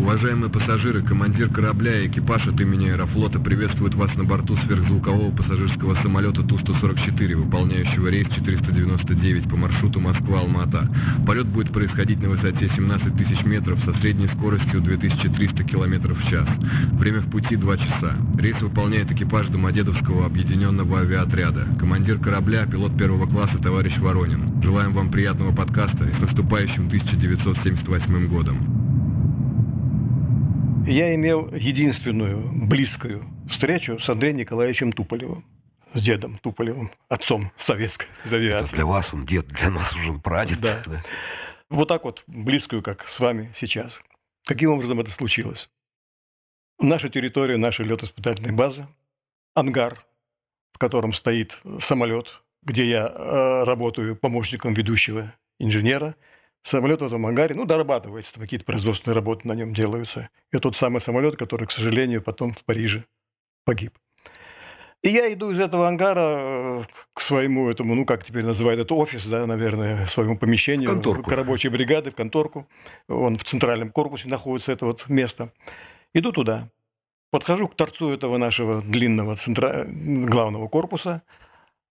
Уважаемые пассажиры, командир корабля и экипаж от имени Аэрофлота приветствуют вас на борту сверхзвукового пассажирского самолета Ту-144, выполняющего рейс 499 по маршруту Москва-Алмата. Полет будет происходить на высоте 17 тысяч метров со средней скоростью 2300 км в час. Время в пути 2 часа. Рейс выполняет экипаж Домодедовского объединенного авиаотряда. Командир корабля, пилот первого класса товарищ Воронин. Желаем вам приятного подкаста и с наступающим 1978 годом. Я имел единственную близкую встречу с Андреем Николаевичем Туполевым, с дедом Туполевым, отцом советской авиации. Это для вас он дед, для нас уже прадед. Да. да. Вот так вот, близкую, как с вами сейчас. Каким образом это случилось? Наша территория, наша летно-испытательная база, ангар, в котором стоит самолет, где я э, работаю помощником ведущего инженера – Самолет в этом ангаре, ну, дорабатывается, какие-то производственные работы на нем делаются. И тот самый самолет, который, к сожалению, потом в Париже погиб. И я иду из этого ангара э, к своему этому, ну, как теперь называют это, офис, да, наверное, своему помещению. Конторку. К рабочей бригады, в конторку. Он в центральном корпусе находится, это вот место. Иду туда. Подхожу к торцу этого нашего длинного центра... главного корпуса –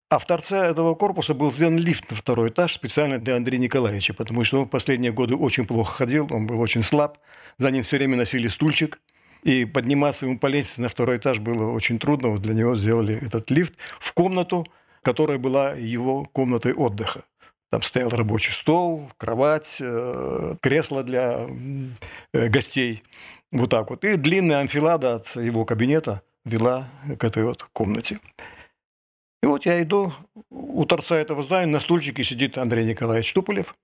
а в торце этого корпуса был сделан лифт на второй этаж специально для Андрея Николаевича, потому что он в последние годы очень плохо ходил, он был очень слаб, за ним все время носили стульчик, и подниматься ему по лестнице на второй этаж было очень трудно. Вот для него сделали этот лифт в комнату, которая была его комнатой отдыха. Там стоял рабочий стол, кровать, э, кресло для э, гостей. Вот так вот. И длинная анфилада от его кабинета вела к этой вот комнате. И вот я иду, у торца этого здания на стульчике сидит Андрей Николаевич Туполев,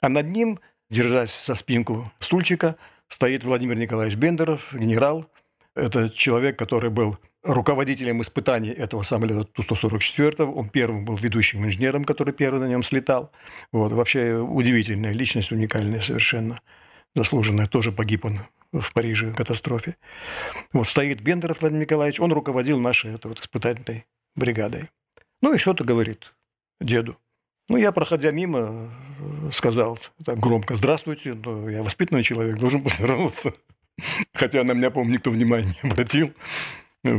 а над ним, держась за спинку стульчика, стоит Владимир Николаевич Бендеров, генерал. Это человек, который был руководителем испытаний этого самолета Ту-144. Он первым был ведущим инженером, который первый на нем слетал. Вот. Вообще удивительная личность, уникальная совершенно. Заслуженная. Тоже погиб он в Париже в катастрофе. Вот стоит Бендеров Владимир Николаевич. Он руководил нашей это вот, испытательной бригадой. Ну и что-то говорит деду. Ну, я, проходя мимо, сказал так громко «Здравствуйте, ну, я воспитанный человек, должен поздороваться». Хотя на меня, по-моему, никто внимания не обратил.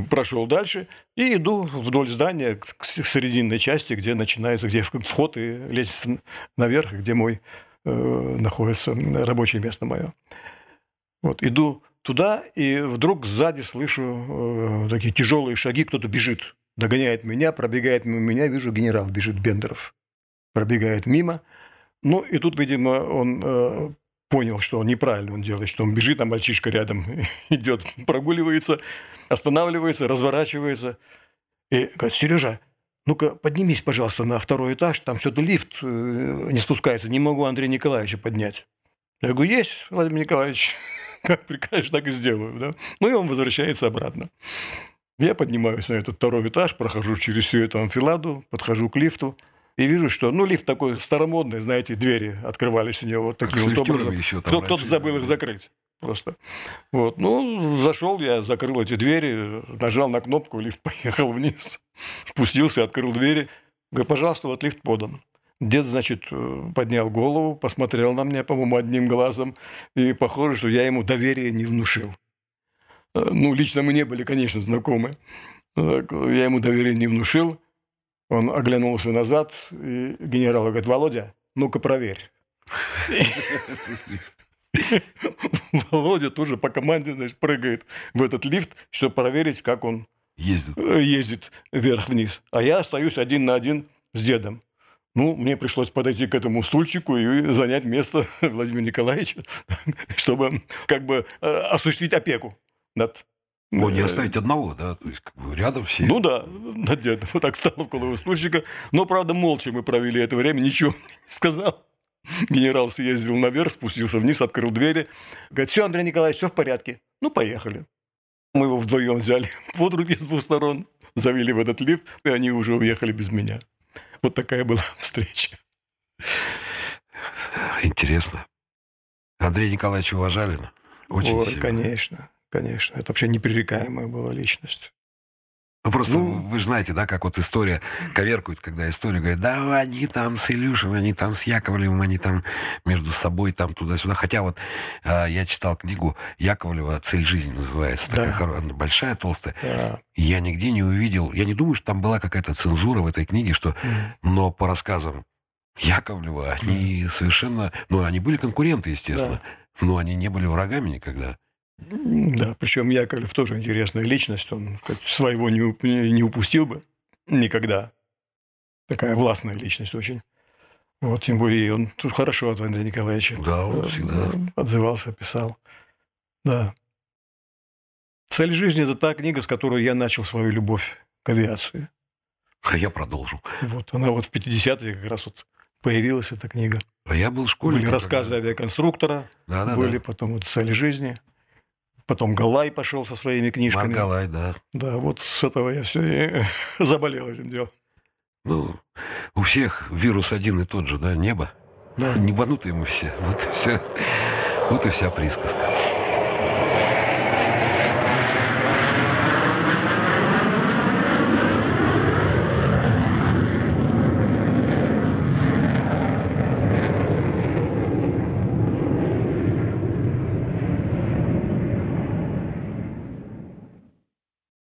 Прошел дальше и иду вдоль здания к серединной части, где начинается, где вход и лестница наверх, где мой э, находится рабочее место мое. Вот, иду туда, и вдруг сзади слышу э, такие тяжелые шаги, кто-то бежит догоняет меня, пробегает мимо меня, вижу, генерал бежит, Бендеров. Пробегает мимо. Ну, и тут, видимо, он э, понял, что он неправильно он делает, что он бежит, а мальчишка рядом идет, прогуливается, останавливается, разворачивается. И говорит, Сережа, ну-ка поднимись, пожалуйста, на второй этаж, там что-то лифт э, не спускается, не могу Андрея Николаевича поднять. Я говорю, есть, Владимир Николаевич, как прикажешь, так и сделаю. Да? Ну и он возвращается обратно. Я поднимаюсь на этот второй этаж, прохожу через всю эту амфиладу, подхожу к лифту и вижу, что, ну, лифт такой старомодный, знаете, двери открывались у него вот таким вот образом. Еще там Кто-то забыл их закрыть просто. Вот. Ну, зашел я, закрыл эти двери, нажал на кнопку, лифт поехал вниз, спустился, открыл двери. Говорю, пожалуйста, вот лифт подан. Дед, значит, поднял голову, посмотрел на меня, по-моему, одним глазом, и похоже, что я ему доверие не внушил. Э, ну, лично мы не были, конечно, знакомы. Я ему доверие не внушил. Он оглянулся назад, и генерал говорит, Володя, ну-ка проверь. Володя тоже по команде значит, прыгает в этот лифт, чтобы проверить, как он ездит, э, ездит вверх-вниз. А я остаюсь один на один с дедом. Ну, мне пришлось подойти к этому стульчику и занять место Владимира Николаевича, чтобы как бы э, осуществить опеку над о, не оставить одного, да, то есть как бы рядом все. Ну да, над дедом. Вот так стал около стульчика. Но, правда, молча мы провели это время, ничего не сказал. Генерал съездил наверх, спустился вниз, открыл двери. Говорит, все, Андрей Николаевич, все в порядке. Ну, поехали. Мы его вдвоем взяли под руки с двух сторон, завели в этот лифт, и они уже уехали без меня. Вот такая была встреча. Интересно. Андрей Николаевич уважали? Очень Ой, сильно. конечно, конечно. Это вообще непререкаемая была личность. Ну, просто Ну. вы же знаете, да, как вот история коверкует, когда история говорит, да, они там с Илюшиным, они там с Яковлевым, они там между собой там туда-сюда. Хотя вот а, я читал книгу Яковлева «Цель жизни» называется, такая Да. хоро- большая, толстая. Да. Я нигде не увидел, я не думаю, что там была какая-то цензура в этой книге, что, М. но по рассказам Яковлева они совершенно, ну, они были конкуренты, естественно, но они не были врагами никогда. Да, причем Яковлев тоже интересная личность, он своего не, не упустил бы никогда. Такая властная личность очень. Вот, тем более он тут хорошо от Андрея Николаевича Да, он э, всегда. отзывался, писал. Да. «Цель жизни» – это та книга, с которой я начал свою любовь к авиации. А я продолжил. Вот, она вот в 50-е как раз вот появилась, эта книга. А я был школьником. Были рассказы авиаконструктора, Да, да, были да. потом вот «Цель жизни», потом Галай пошел со своими книжками. Маргалай, да. Да, вот с этого я все заболел этим делом. Ну, у всех вирус один и тот же, да, небо. Да. Небанутые мы все. Вот и вся, вот и вся присказка.